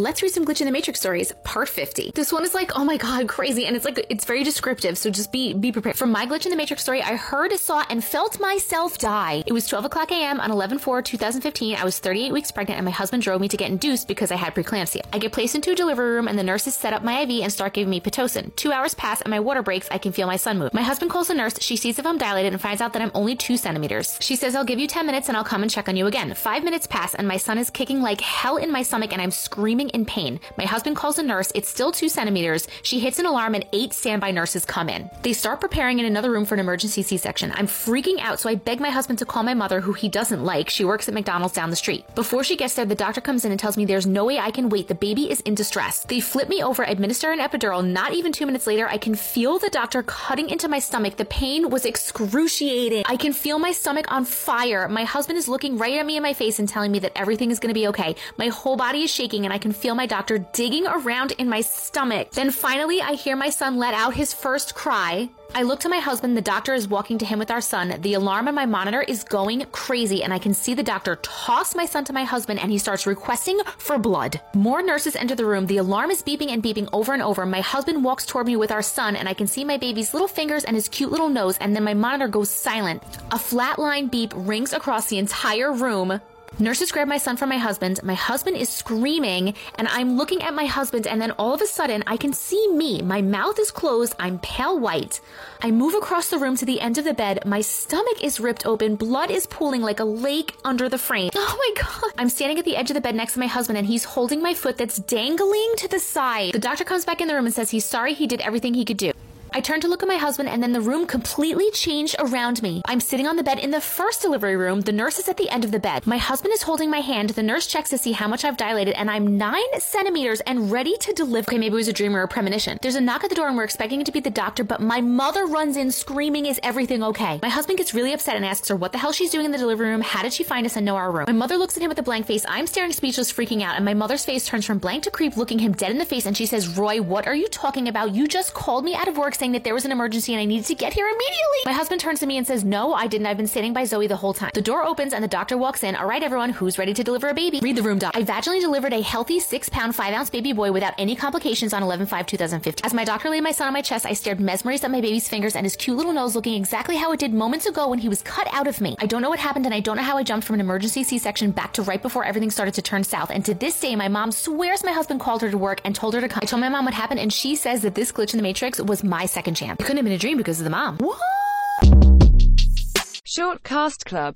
Let's read some Glitch in the Matrix stories, part 50. This one is like, oh my god, crazy, and it's like, it's very descriptive, so just be be prepared. From my Glitch in the Matrix story, I heard, saw, and felt myself die. It was 12 o'clock a.m. on 11 4 2015. I was 38 weeks pregnant, and my husband drove me to get induced because I had preeclampsia. I get placed into a delivery room, and the nurses set up my IV and start giving me Pitocin. Two hours pass, and my water breaks. I can feel my son move. My husband calls the nurse. She sees if I'm dilated and finds out that I'm only two centimeters. She says, I'll give you 10 minutes and I'll come and check on you again. Five minutes pass, and my son is kicking like hell in my stomach, and I'm screaming in pain. My husband calls a nurse. It's still two centimeters. She hits an alarm and eight standby nurses come in. They start preparing in another room for an emergency C-section. I'm freaking out, so I beg my husband to call my mother, who he doesn't like. She works at McDonald's down the street. Before she gets there, the doctor comes in and tells me there's no way I can wait. The baby is in distress. They flip me over, administer an epidural. Not even two minutes later, I can feel the doctor cutting into my stomach. The pain was excruciating. I can feel my stomach on fire. My husband is looking right at me in my face and telling me that everything is going to be okay. My whole body is shaking and I can feel my doctor digging around in my stomach. Then finally, I hear my son let out his first cry. I look to my husband. The doctor is walking to him with our son. The alarm on my monitor is going crazy, and I can see the doctor toss my son to my husband and he starts requesting for blood. More nurses enter the room. The alarm is beeping and beeping over and over. My husband walks toward me with our son, and I can see my baby's little fingers and his cute little nose, and then my monitor goes silent. A flatline beep rings across the entire room. Nurses grab my son from my husband. My husband is screaming, and I'm looking at my husband, and then all of a sudden, I can see me. My mouth is closed. I'm pale white. I move across the room to the end of the bed. My stomach is ripped open. Blood is pooling like a lake under the frame. Oh my god. I'm standing at the edge of the bed next to my husband, and he's holding my foot that's dangling to the side. The doctor comes back in the room and says he's sorry he did everything he could do. I turned to look at my husband, and then the room completely changed around me. I'm sitting on the bed in the first delivery room. The nurse is at the end of the bed. My husband is holding my hand. The nurse checks to see how much I've dilated, and I'm nine centimeters and ready to deliver. Okay, maybe it was a dream or a premonition. There's a knock at the door, and we're expecting it to be the doctor, but my mother runs in screaming, Is everything okay? My husband gets really upset and asks her what the hell she's doing in the delivery room. How did she find us and know our room? My mother looks at him with a blank face. I'm staring speechless, freaking out, and my mother's face turns from blank to creep, looking him dead in the face, and she says, Roy, what are you talking about? You just called me out of work saying that there was an emergency and I needed to get here immediately. My husband turns to me and says, No, I didn't. I've been standing by Zoe the whole time. The door opens and the doctor walks in. All right, everyone, who's ready to deliver a baby? Read the room, doc. I vaginally delivered a healthy six pound, five ounce baby boy without any complications on 11 5 2015. As my doctor laid my son on my chest, I stared mesmerized at my baby's fingers and his cute little nose looking exactly how it did moments ago when he was cut out of me. I don't know what happened and I don't know how I jumped from an emergency C section back to right before everything started to turn south. And to this day, my mom swears my husband called her to work and told her to come. I told my mom what happened and she says that this glitch in the matrix was my second chance. It couldn't have been a dream because of the mom. What? Short Cast Club